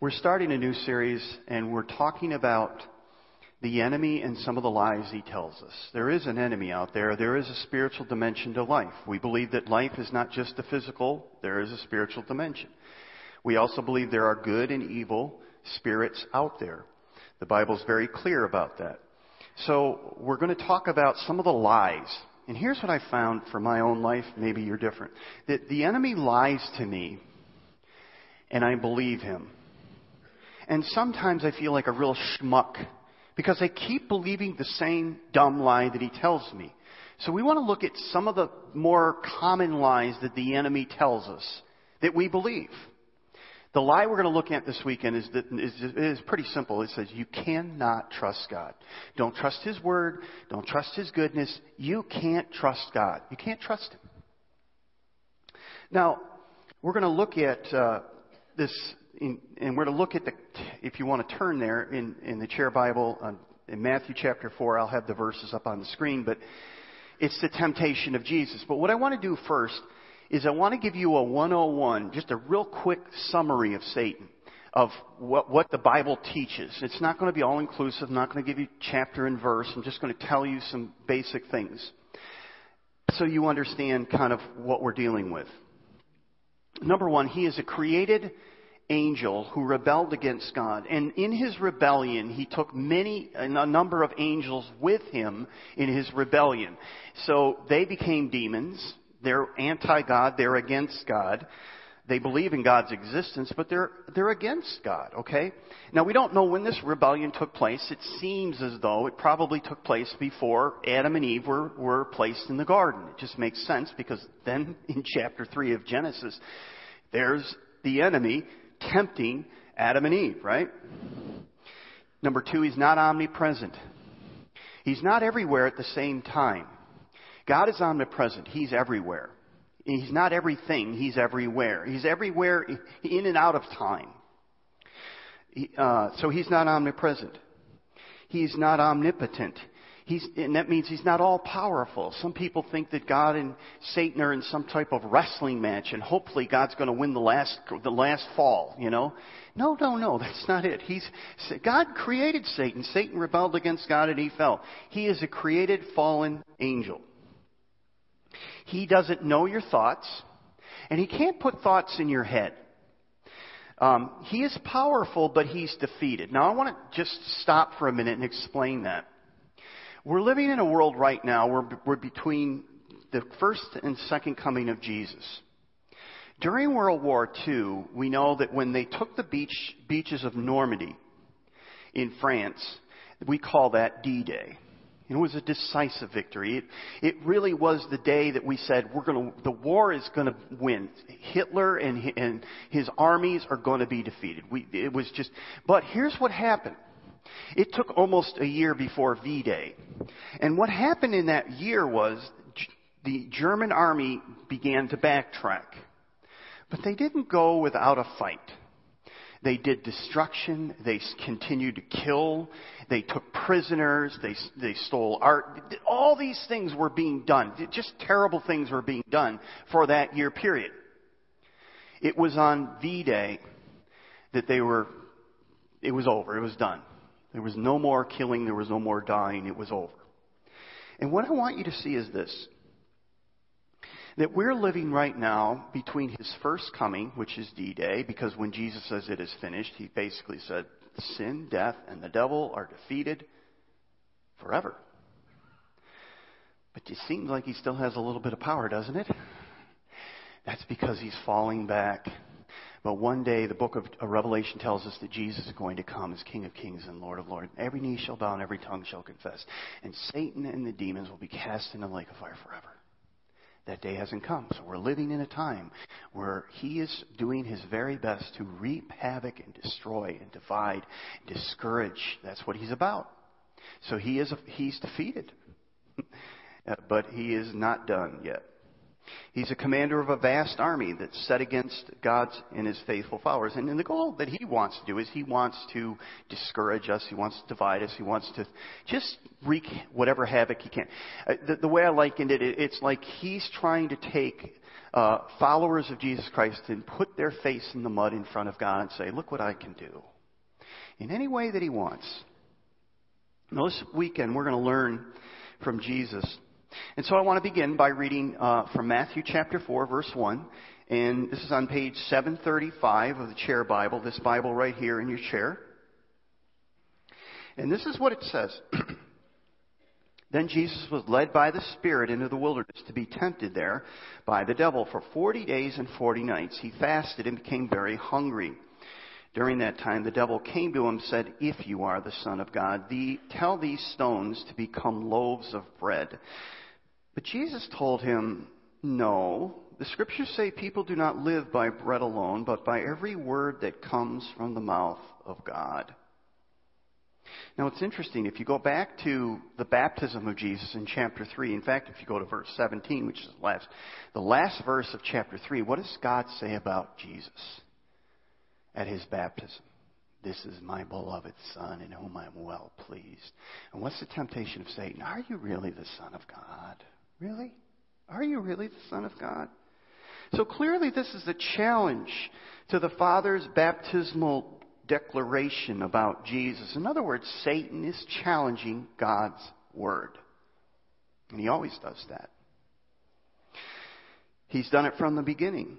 We're starting a new series and we're talking about the enemy and some of the lies he tells us. There is an enemy out there. There is a spiritual dimension to life. We believe that life is not just the physical. There is a spiritual dimension. We also believe there are good and evil spirits out there. The Bible's very clear about that. So we're going to talk about some of the lies. And here's what I found for my own life. Maybe you're different. That the enemy lies to me and I believe him. And sometimes I feel like a real schmuck because I keep believing the same dumb lie that he tells me. So we want to look at some of the more common lies that the enemy tells us that we believe. The lie we're going to look at this weekend is, that, is, is pretty simple. It says you cannot trust God. Don't trust His Word. Don't trust His goodness. You can't trust God. You can't trust Him. Now, we're going to look at uh, this in, and we're to look at the, if you want to turn there in, in the chair Bible, um, in Matthew chapter 4, I'll have the verses up on the screen, but it's the temptation of Jesus. But what I want to do first is I want to give you a 101, just a real quick summary of Satan, of what, what the Bible teaches. It's not going to be all inclusive, not going to give you chapter and verse, I'm just going to tell you some basic things so you understand kind of what we're dealing with. Number one, he is a created angel who rebelled against God. And in his rebellion, he took many, a number of angels with him in his rebellion. So they became demons. They're anti-God. They're against God. They believe in God's existence, but they're, they're against God, okay? Now we don't know when this rebellion took place. It seems as though it probably took place before Adam and Eve were, were placed in the garden. It just makes sense because then in chapter 3 of Genesis, there's the enemy tempting Adam and Eve, right? Number two, he's not omnipresent. He's not everywhere at the same time. God is omnipresent. He's everywhere. He's not everything. He's everywhere. He's everywhere in and out of time. Uh, so he's not omnipresent. He's not omnipotent. He's, and that means he's not all powerful. Some people think that God and Satan are in some type of wrestling match and hopefully God's going to win the last, the last fall, you know. No, no, no, that's not it. He's, God created Satan. Satan rebelled against God and he fell. He is a created fallen angel. He doesn't know your thoughts and he can't put thoughts in your head. Um, he is powerful, but he's defeated. Now I want to just stop for a minute and explain that. We're living in a world right now where we're between the first and second coming of Jesus. During World War II, we know that when they took the beach, beaches of Normandy in France, we call that D-Day. It was a decisive victory. It, it really was the day that we said we're to, the war is going to win. Hitler and, and his armies are going to be defeated. We, it was just, but here's what happened. It took almost a year before V-Day. And what happened in that year was the German army began to backtrack. But they didn't go without a fight. They did destruction. They continued to kill. They took prisoners. They, they stole art. All these things were being done. Just terrible things were being done for that year period. It was on V-Day that they were, it was over. It was done. There was no more killing. There was no more dying. It was over. And what I want you to see is this. That we're living right now between his first coming, which is D-Day, because when Jesus says it is finished, he basically said, sin, death, and the devil are defeated forever. But it seems like he still has a little bit of power, doesn't it? That's because he's falling back but one day, the book of Revelation tells us that Jesus is going to come as King of Kings and Lord of Lords. Every knee shall bow and every tongue shall confess. And Satan and the demons will be cast in the lake of fire forever. That day hasn't come. So we're living in a time where he is doing his very best to reap havoc and destroy and divide, and discourage. That's what he's about. So he is, he's defeated. but he is not done yet. He's a commander of a vast army that's set against God's and his faithful followers. And, and the goal that he wants to do is he wants to discourage us. He wants to divide us. He wants to just wreak whatever havoc he can. Uh, the, the way I likened it, it's like he's trying to take uh, followers of Jesus Christ and put their face in the mud in front of God and say, look what I can do. In any way that he wants. Now this weekend we're going to learn from Jesus and so I want to begin by reading uh, from Matthew chapter 4, verse 1. And this is on page 735 of the chair Bible, this Bible right here in your chair. And this is what it says. then Jesus was led by the Spirit into the wilderness to be tempted there by the devil for 40 days and 40 nights. He fasted and became very hungry. During that time, the devil came to him and said, If you are the Son of God, the, tell these stones to become loaves of bread. But Jesus told him, No. The scriptures say people do not live by bread alone, but by every word that comes from the mouth of God. Now it's interesting, if you go back to the baptism of Jesus in chapter 3, in fact, if you go to verse 17, which is the last, the last verse of chapter 3, what does God say about Jesus at his baptism? This is my beloved Son in whom I'm well pleased. And what's the temptation of Satan? Are you really the Son of God? Really? Are you really the Son of God? So clearly, this is a challenge to the Father's baptismal declaration about Jesus. In other words, Satan is challenging God's Word. And he always does that. He's done it from the beginning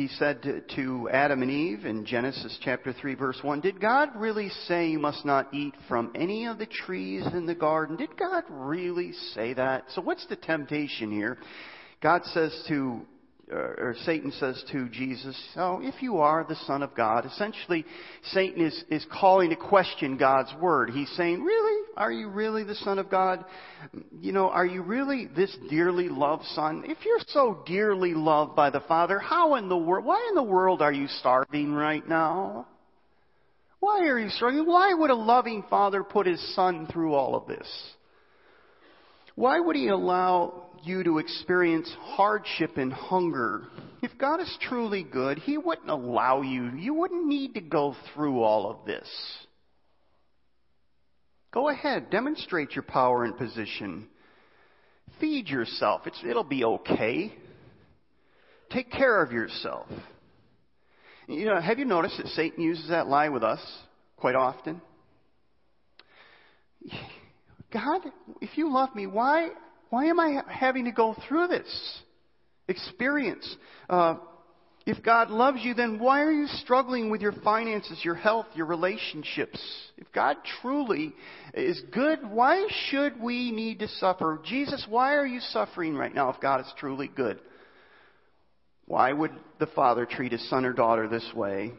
he said to Adam and Eve in Genesis chapter 3 verse 1, Did God really say you must not eat from any of the trees in the garden? Did God really say that? So what's the temptation here? God says to Uh, or Satan says to Jesus, "Oh, if you are the Son of God," essentially, Satan is is calling to question God's word. He's saying, "Really? Are you really the Son of God? You know, are you really this dearly loved Son? If you're so dearly loved by the Father, how in the world? Why in the world are you starving right now? Why are you struggling? Why would a loving Father put His Son through all of this?" Why would he allow you to experience hardship and hunger? If God is truly good, he wouldn't allow you, you wouldn't need to go through all of this. Go ahead, demonstrate your power and position. Feed yourself. It's, it'll be okay. Take care of yourself. You know, have you noticed that Satan uses that lie with us quite often? God, if you love me, why, why am I having to go through this experience? Uh, if God loves you, then why are you struggling with your finances, your health, your relationships? If God truly is good, why should we need to suffer? Jesus, why are you suffering right now if God is truly good? Why would the father treat his son or daughter this way?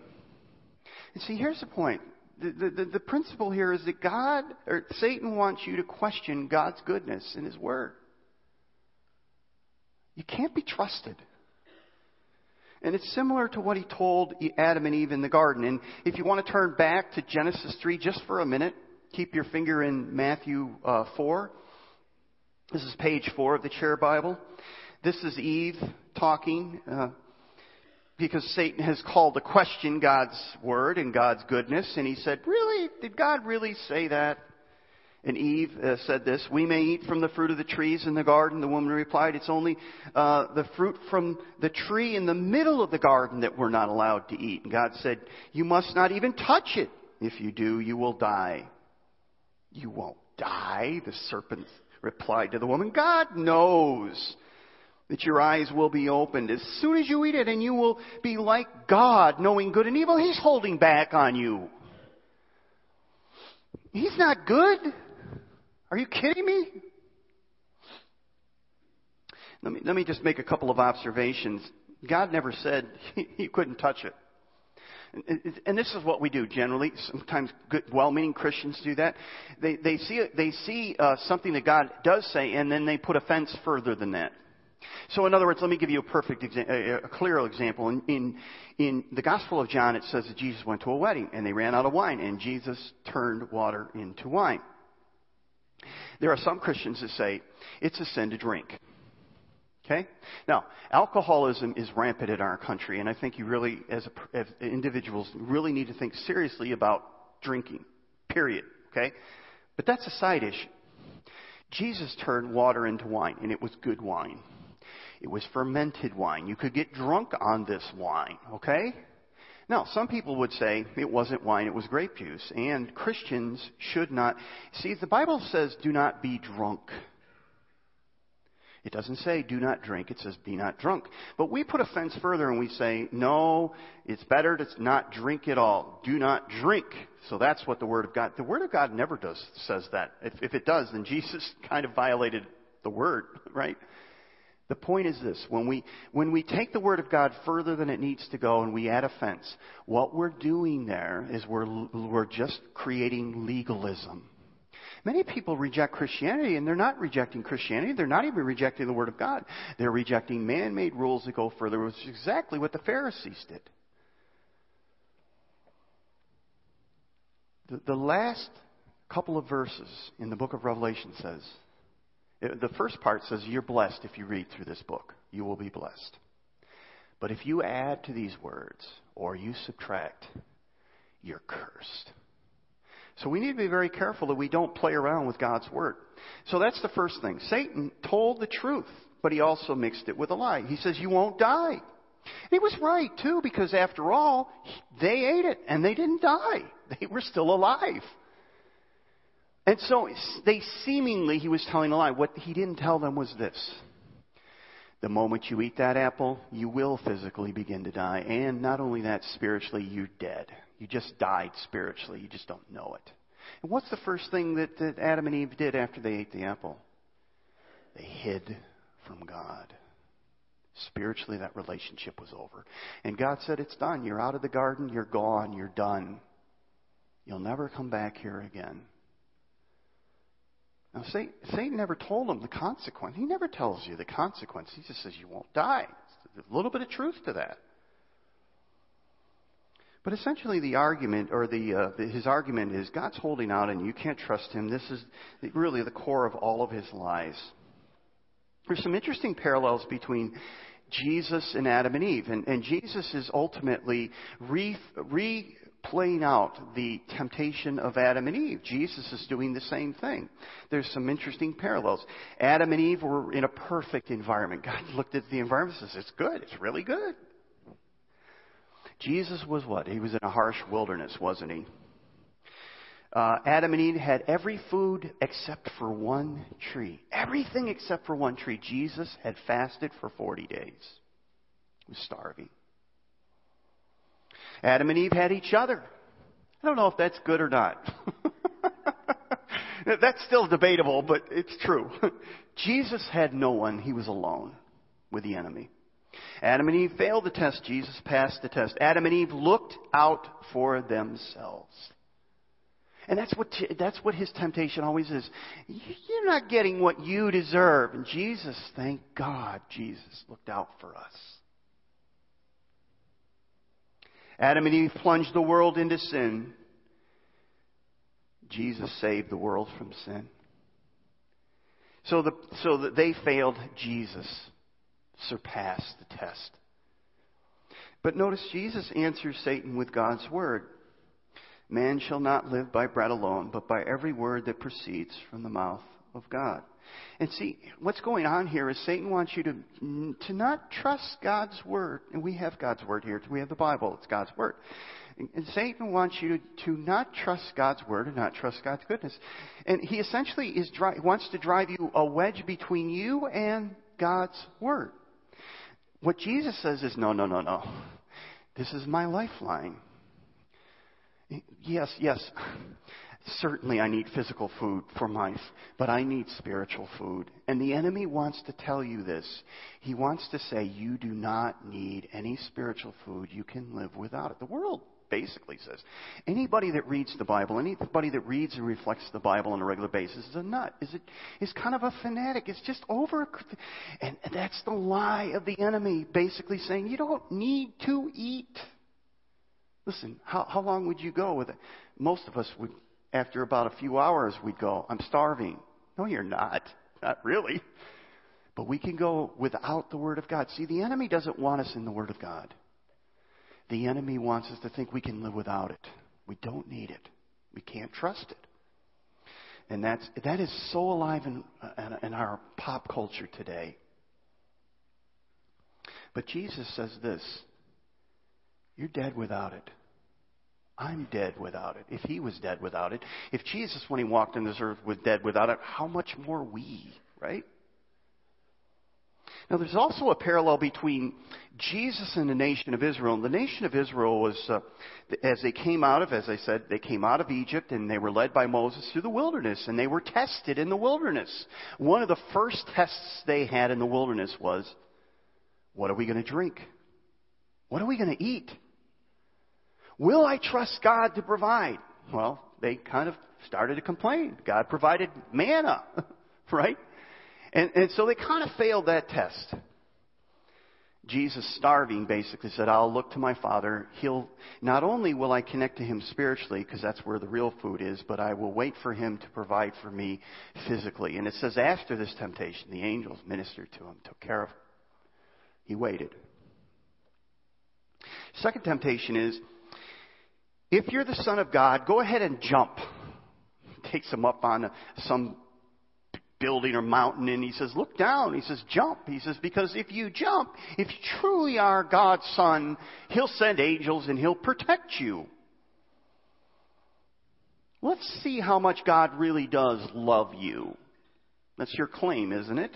And see, here's the point the, the, the principle here is that God, or Satan wants you to question God's goodness and His Word. You can't be trusted. And it's similar to what he told Adam and Eve in the garden. And if you want to turn back to Genesis 3 just for a minute, keep your finger in Matthew uh, 4. This is page 4 of the chair Bible. This is Eve talking. Uh, because Satan has called to question God's word and God's goodness. And he said, Really? Did God really say that? And Eve uh, said this, We may eat from the fruit of the trees in the garden. The woman replied, It's only uh, the fruit from the tree in the middle of the garden that we're not allowed to eat. And God said, You must not even touch it. If you do, you will die. You won't die, the serpent replied to the woman. God knows that your eyes will be opened as soon as you eat it and you will be like God, knowing good and evil. He's holding back on you. He's not good. Are you kidding me? Let me, let me just make a couple of observations. God never said you couldn't touch it. And this is what we do generally. Sometimes good, well-meaning Christians do that. They, they see, they see uh, something that God does say, and then they put a fence further than that. So, in other words, let me give you a perfect, exa- a clear example. In, in, in the Gospel of John, it says that Jesus went to a wedding and they ran out of wine, and Jesus turned water into wine. There are some Christians that say it's a sin to drink. Okay? Now, alcoholism is rampant in our country, and I think you really, as, a, as individuals, really need to think seriously about drinking. Period. Okay? But that's a side issue. Jesus turned water into wine, and it was good wine. It was fermented wine. You could get drunk on this wine, okay? Now, some people would say it wasn't wine, it was grape juice, and Christians should not. See, the Bible says do not be drunk. It doesn't say do not drink, it says be not drunk. But we put a fence further and we say, no, it's better to not drink at all. Do not drink. So that's what the Word of God, the Word of God never does, says that. If, if it does, then Jesus kind of violated the Word, right? The point is this when we, when we take the Word of God further than it needs to go and we add a fence, what we're doing there is we're, we're just creating legalism. Many people reject Christianity, and they're not rejecting Christianity. They're not even rejecting the Word of God. They're rejecting man made rules that go further, which is exactly what the Pharisees did. The, the last couple of verses in the book of Revelation says, the first part says, You're blessed if you read through this book. You will be blessed. But if you add to these words or you subtract, you're cursed. So we need to be very careful that we don't play around with God's Word. So that's the first thing. Satan told the truth, but he also mixed it with a lie. He says, You won't die. He was right, too, because after all, they ate it and they didn't die. They were still alive. And so they seemingly, he was telling a lie. What he didn't tell them was this. The moment you eat that apple, you will physically begin to die. And not only that, spiritually, you're dead. You just died spiritually. You just don't know it. And what's the first thing that, that Adam and Eve did after they ate the apple? They hid from God. Spiritually, that relationship was over. And God said, It's done. You're out of the garden. You're gone. You're done. You'll never come back here again. Now, Satan never told him the consequence. He never tells you the consequence. He just says you won't die. There's a little bit of truth to that. But essentially, the argument, or the, uh, his argument is God's holding out and you can't trust him. This is really the core of all of his lies. There's some interesting parallels between Jesus and Adam and Eve. And, and Jesus is ultimately re, re playing out the temptation of Adam and Eve. Jesus is doing the same thing. There's some interesting parallels. Adam and Eve were in a perfect environment. God looked at the environment and says, It's good. It's really good. Jesus was what? He was in a harsh wilderness, wasn't he? Uh, Adam and Eve had every food except for one tree. Everything except for one tree. Jesus had fasted for 40 days. He was starving. Adam and Eve had each other. I don't know if that's good or not. that's still debatable, but it's true. Jesus had no one. He was alone with the enemy. Adam and Eve failed the test. Jesus passed the test. Adam and Eve looked out for themselves. And that's what, that's what his temptation always is. You're not getting what you deserve. And Jesus, thank God, Jesus looked out for us. Adam and Eve plunged the world into sin. Jesus saved the world from sin. So, the, so that they failed, Jesus surpassed the test. But notice Jesus answers Satan with God's word. Man shall not live by bread alone, but by every word that proceeds from the mouth of God. And see, what's going on here is Satan wants you to, to not trust God's word. And we have God's word here. We have the Bible. It's God's word. And Satan wants you to, to not trust God's word and not trust God's goodness. And he essentially is dri- wants to drive you a wedge between you and God's word. What Jesus says is, no, no, no, no. This is my lifeline. Yes, yes. Certainly, I need physical food for my but I need spiritual food. And the enemy wants to tell you this. He wants to say, You do not need any spiritual food. You can live without it. The world basically says anybody that reads the Bible, anybody that reads and reflects the Bible on a regular basis is a nut. Is it is kind of a fanatic. It's just over, and that's the lie of the enemy, basically saying you don't need to eat. Listen, how how long would you go with it? Most of us would after about a few hours, we'd go, I'm starving. No, you're not. Not really. But we can go without the Word of God. See, the enemy doesn't want us in the Word of God. The enemy wants us to think we can live without it. We don't need it. We can't trust it. And that's, that is so alive in, in our pop culture today. But Jesus says this You're dead without it. I'm dead without it. If he was dead without it, if Jesus, when he walked on this earth, was dead without it, how much more we, right? Now, there's also a parallel between Jesus and the nation of Israel. And the nation of Israel was, uh, as they came out of, as I said, they came out of Egypt and they were led by Moses through the wilderness and they were tested in the wilderness. One of the first tests they had in the wilderness was, what are we going to drink? What are we going to eat? Will I trust God to provide? Well, they kind of started to complain. God provided manna, right? And, and so they kind of failed that test. Jesus, starving, basically said, I'll look to my Father. He'll, not only will I connect to Him spiritually, because that's where the real food is, but I will wait for Him to provide for me physically. And it says, after this temptation, the angels ministered to him, took care of him. He waited. Second temptation is, if you're the Son of God, go ahead and jump. Takes him up on some building or mountain and he says, look down. He says, jump. He says, because if you jump, if you truly are God's son, he'll send angels and he'll protect you. Let's see how much God really does love you. That's your claim, isn't it?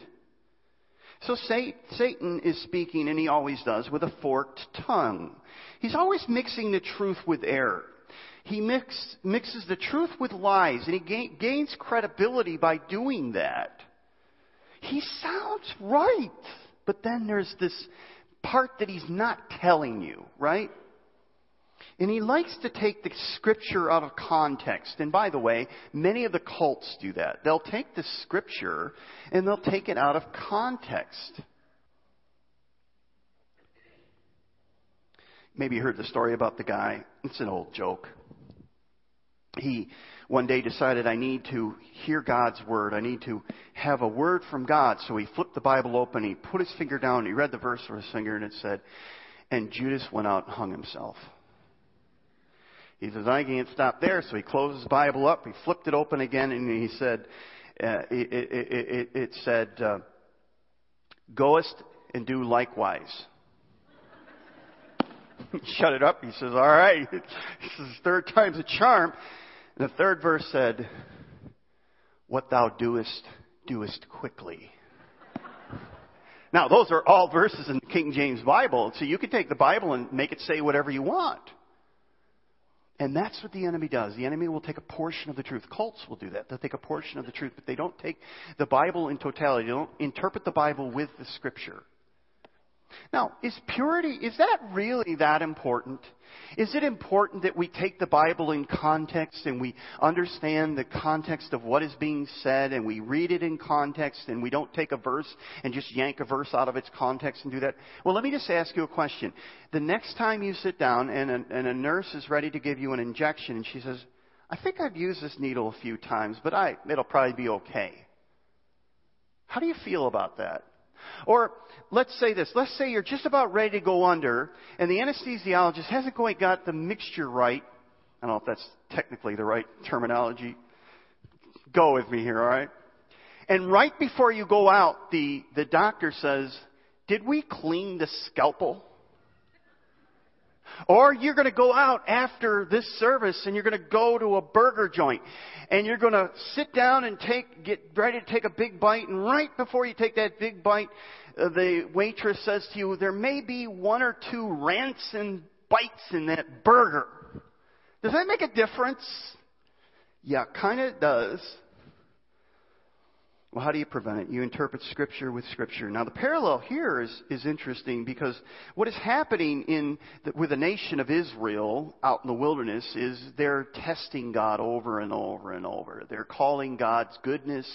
So Satan is speaking, and he always does, with a forked tongue. He's always mixing the truth with error. He mix, mixes the truth with lies, and he gains credibility by doing that. He sounds right, but then there's this part that he's not telling you, right? And he likes to take the scripture out of context. And by the way, many of the cults do that. They'll take the scripture and they'll take it out of context. Maybe you heard the story about the guy. It's an old joke he one day decided I need to hear God's word. I need to have a word from God. So he flipped the Bible open. He put his finger down. He read the verse with his finger, and it said, "And Judas went out and hung himself." He says, "I can't stop there." So he closed his Bible up. He flipped it open again, and he said, uh, it, it, it, "It said, uh, goest and do likewise." Shut it up. He says, "All right." He says, Third time's a charm." And the third verse said, What thou doest, doest quickly. now, those are all verses in the King James Bible, so you can take the Bible and make it say whatever you want. And that's what the enemy does. The enemy will take a portion of the truth. Cults will do that. They'll take a portion of the truth, but they don't take the Bible in totality. They don't interpret the Bible with the Scripture. Now, is purity, is that really that important? Is it important that we take the Bible in context and we understand the context of what is being said and we read it in context and we don't take a verse and just yank a verse out of its context and do that? Well, let me just ask you a question. The next time you sit down and a, and a nurse is ready to give you an injection and she says, I think I've used this needle a few times, but I, it'll probably be okay. How do you feel about that? Or let's say this. Let's say you're just about ready to go under, and the anesthesiologist hasn't quite got the mixture right. I don't know if that's technically the right terminology. Go with me here, all right? And right before you go out, the, the doctor says, Did we clean the scalpel? Or you're going to go out after this service and you're going to go to a burger joint and you're going to sit down and take, get ready to take a big bite and right before you take that big bite, uh, the waitress says to you, there may be one or two rancid bites in that burger. Does that make a difference? Yeah, kind of does. Well, how do you prevent it? You interpret Scripture with Scripture. Now, the parallel here is, is interesting because what is happening in the, with the nation of Israel out in the wilderness is they're testing God over and over and over. They're calling God's goodness.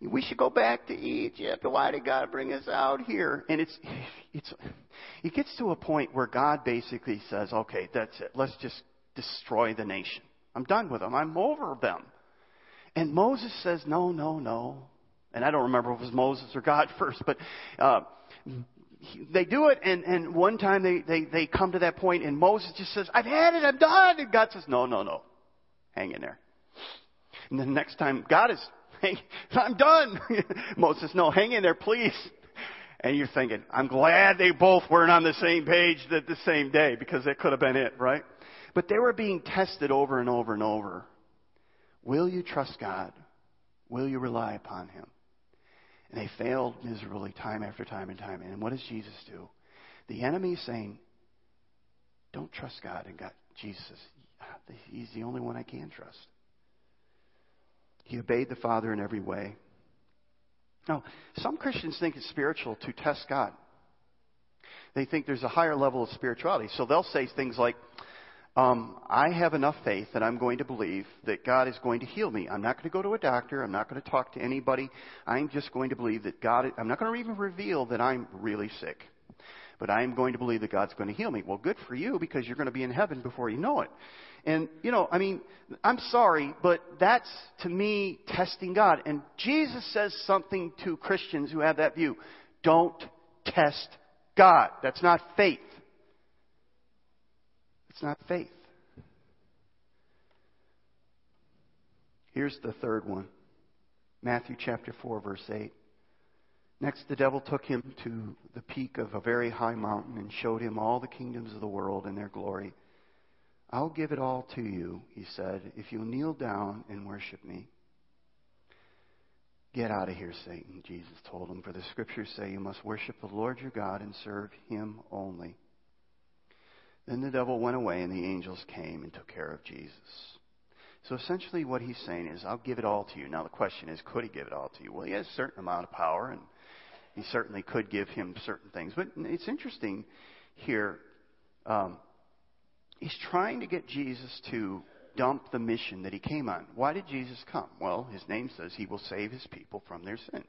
We should go back to Egypt. Why did God bring us out here? And it's, it's, it gets to a point where God basically says, okay, that's it. Let's just destroy the nation. I'm done with them. I'm over them. And Moses says, no, no, no. And I don't remember if it was Moses or God first, but uh, they do it, and, and one time they, they, they come to that point, and Moses just says, I've had it, I'm done. And God says, No, no, no. Hang in there. And the next time, God is, hey, I'm done. Moses, no, hang in there, please. And you're thinking, I'm glad they both weren't on the same page the same day, because that could have been it, right? But they were being tested over and over and over. Will you trust God? Will you rely upon Him? And they failed miserably time after time and time. And what does Jesus do? The enemy is saying, Don't trust God. And God, Jesus, He's the only one I can trust. He obeyed the Father in every way. Now, some Christians think it's spiritual to test God. They think there's a higher level of spirituality. So they'll say things like, um, I have enough faith that I'm going to believe that God is going to heal me. I'm not going to go to a doctor. I'm not going to talk to anybody. I'm just going to believe that God, I'm not going to even reveal that I'm really sick. But I'm going to believe that God's going to heal me. Well, good for you because you're going to be in heaven before you know it. And, you know, I mean, I'm sorry, but that's to me testing God. And Jesus says something to Christians who have that view. Don't test God. That's not faith. It's not faith. Here's the third one Matthew chapter 4, verse 8. Next, the devil took him to the peak of a very high mountain and showed him all the kingdoms of the world and their glory. I'll give it all to you, he said, if you'll kneel down and worship me. Get out of here, Satan, Jesus told him, for the scriptures say you must worship the Lord your God and serve him only. Then the devil went away, and the angels came and took care of Jesus. So essentially, what he's saying is, I'll give it all to you. Now, the question is, could he give it all to you? Well, he has a certain amount of power, and he certainly could give him certain things. But it's interesting here. Um, he's trying to get Jesus to dump the mission that he came on. Why did Jesus come? Well, his name says he will save his people from their sins.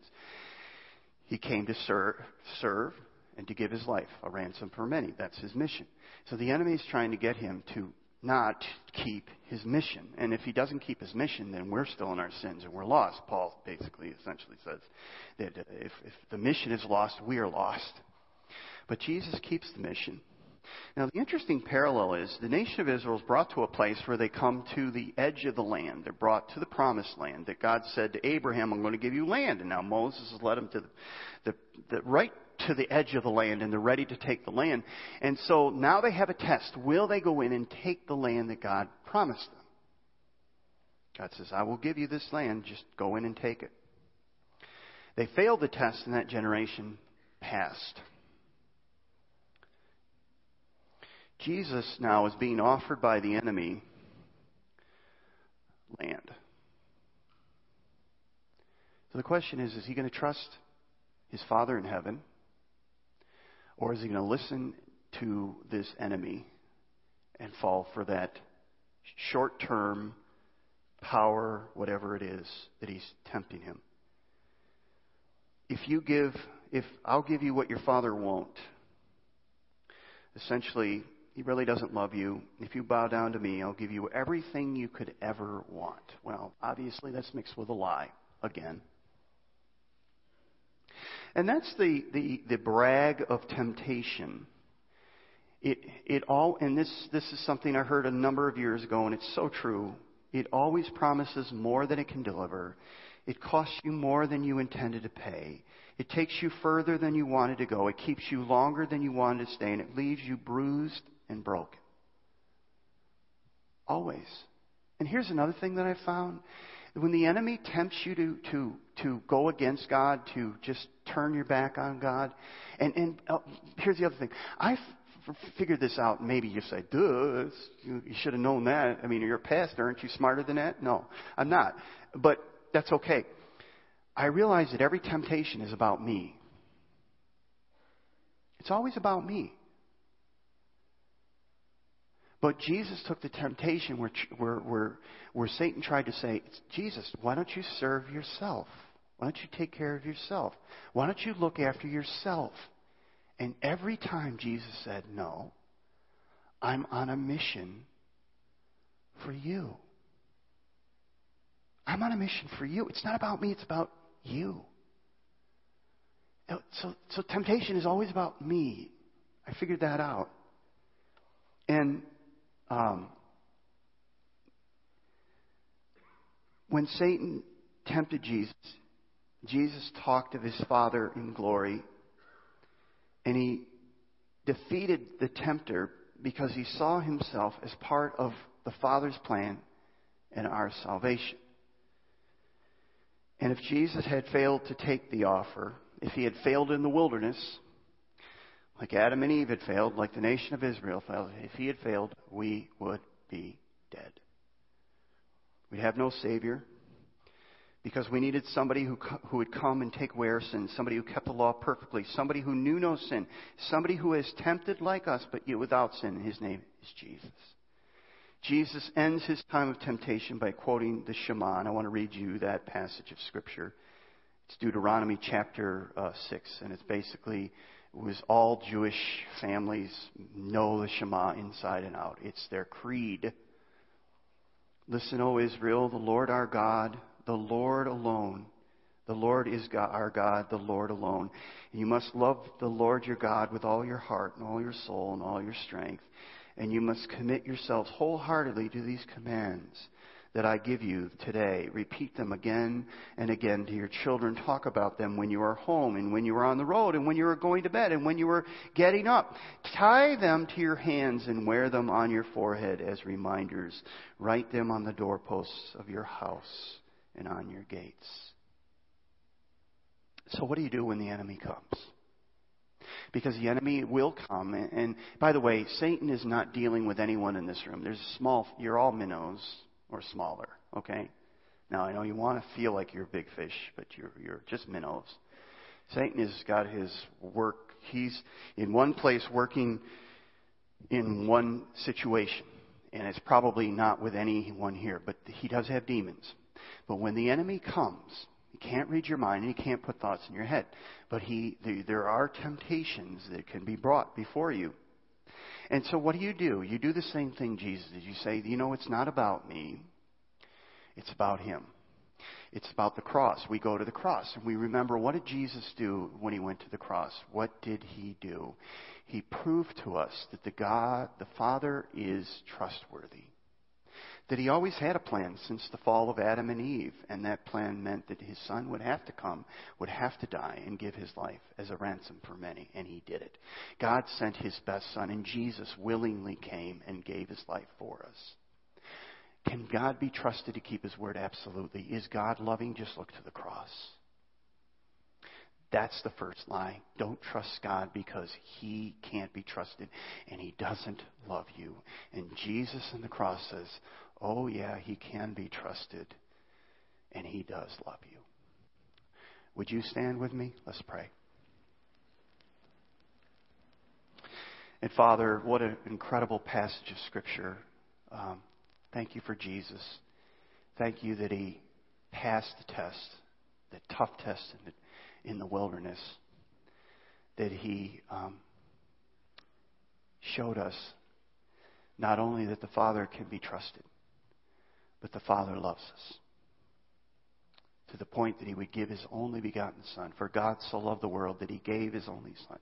He came to serve, serve and to give his life, a ransom for many. That's his mission. So the enemy is trying to get him to not keep his mission. And if he doesn't keep his mission, then we're still in our sins and we're lost. Paul basically essentially says that uh, if, if the mission is lost, we are lost. But Jesus keeps the mission. Now, the interesting parallel is the nation of Israel is brought to a place where they come to the edge of the land. They're brought to the promised land that God said to Abraham, I'm going to give you land. And now Moses has led them to the, the, the right to the edge of the land and they're ready to take the land. And so now they have a test. Will they go in and take the land that God promised them? God says, I will give you this land, just go in and take it. They failed the test and that generation passed. Jesus now is being offered by the enemy land. So the question is is he going to trust his Father in heaven? Or is he going to listen to this enemy and fall for that short term power, whatever it is, that he's tempting him? If you give, if I'll give you what your father won't, essentially, he really doesn't love you. If you bow down to me, I'll give you everything you could ever want. Well, obviously, that's mixed with a lie again. And that's the, the, the brag of temptation. It, it all, and this, this is something I heard a number of years ago, and it's so true. It always promises more than it can deliver. It costs you more than you intended to pay. It takes you further than you wanted to go. It keeps you longer than you wanted to stay, and it leaves you bruised and broken. Always. And here's another thing that I found when the enemy tempts you to, to, to go against God, to just turn your back on God, and, and uh, here's the other thing. I f- figured this out. Maybe you say, duh, you, you should have known that. I mean, you're a pastor. Aren't you smarter than that? No, I'm not. But that's okay. I realize that every temptation is about me. It's always about me. But Jesus took the temptation where, where, where, where Satan tried to say, Jesus, why don't you serve yourself? Why don't you take care of yourself? Why don't you look after yourself? And every time Jesus said, No, I'm on a mission for you. I'm on a mission for you. It's not about me, it's about you. So, so temptation is always about me. I figured that out. And um, when Satan tempted Jesus, Jesus talked of his Father in glory, and he defeated the tempter because he saw himself as part of the Father's plan and our salvation. And if Jesus had failed to take the offer, if he had failed in the wilderness, like Adam and Eve had failed, like the nation of Israel failed, if he had failed, we would be dead. We'd have no Savior because we needed somebody who, who would come and take away our sins, somebody who kept the law perfectly, somebody who knew no sin, somebody who is tempted like us, but yet without sin. His name is Jesus. Jesus ends his time of temptation by quoting the Shema, and I want to read you that passage of Scripture. It's Deuteronomy chapter uh, 6, and it's basically was all Jewish families know the Shema inside and out. It's their creed. Listen, O Israel, the Lord our God, the Lord alone. The Lord is God, our God, the Lord alone. You must love the Lord your God with all your heart and all your soul and all your strength. And you must commit yourselves wholeheartedly to these commands that I give you today. Repeat them again and again to your children. Talk about them when you are home and when you are on the road and when you are going to bed and when you are getting up. Tie them to your hands and wear them on your forehead as reminders. Write them on the doorposts of your house and on your gates. So, what do you do when the enemy comes? Because the enemy will come. And, by the way, Satan is not dealing with anyone in this room. There's a small, you're all minnows or smaller, okay? Now, I know you want to feel like you're big fish, but you're, you're just minnows. Satan has got his work. He's in one place working in one situation. And it's probably not with anyone here, but he does have demons. But when the enemy comes, he can't read your mind and he can't put thoughts in your head. But he, there are temptations that can be brought before you. And so what do you do? You do the same thing Jesus did. You say, you know, it's not about me. It's about him. It's about the cross. We go to the cross and we remember what did Jesus do when he went to the cross? What did he do? He proved to us that the God, the Father is trustworthy that he always had a plan since the fall of Adam and Eve, and that plan meant that his son would have to come, would have to die, and give his life as a ransom for many, and he did it. God sent his best son, and Jesus willingly came and gave his life for us. Can God be trusted to keep his word? Absolutely. Is God loving? Just look to the cross. That's the first lie. Don't trust God because He can't be trusted and He doesn't love you. And Jesus on the cross says, Oh, yeah, He can be trusted and He does love you. Would you stand with me? Let's pray. And Father, what an incredible passage of Scripture. Um, thank you for Jesus. Thank you that He passed the test, the tough test in the in the wilderness that he um, showed us not only that the Father can be trusted, but the Father loves us to the point that he would give his only begotten Son. For God so loved the world that he gave his only Son,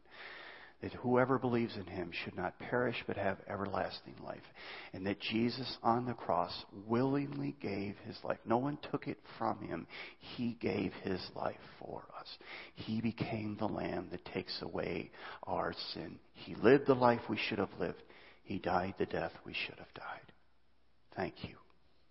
that whoever believes in him should not perish but have everlasting life. And that Jesus on the cross willingly gave his life. No one took it from him. He gave his life for us. He became the Lamb that takes away our sin. He lived the life we should have lived. He died the death we should have died. Thank you.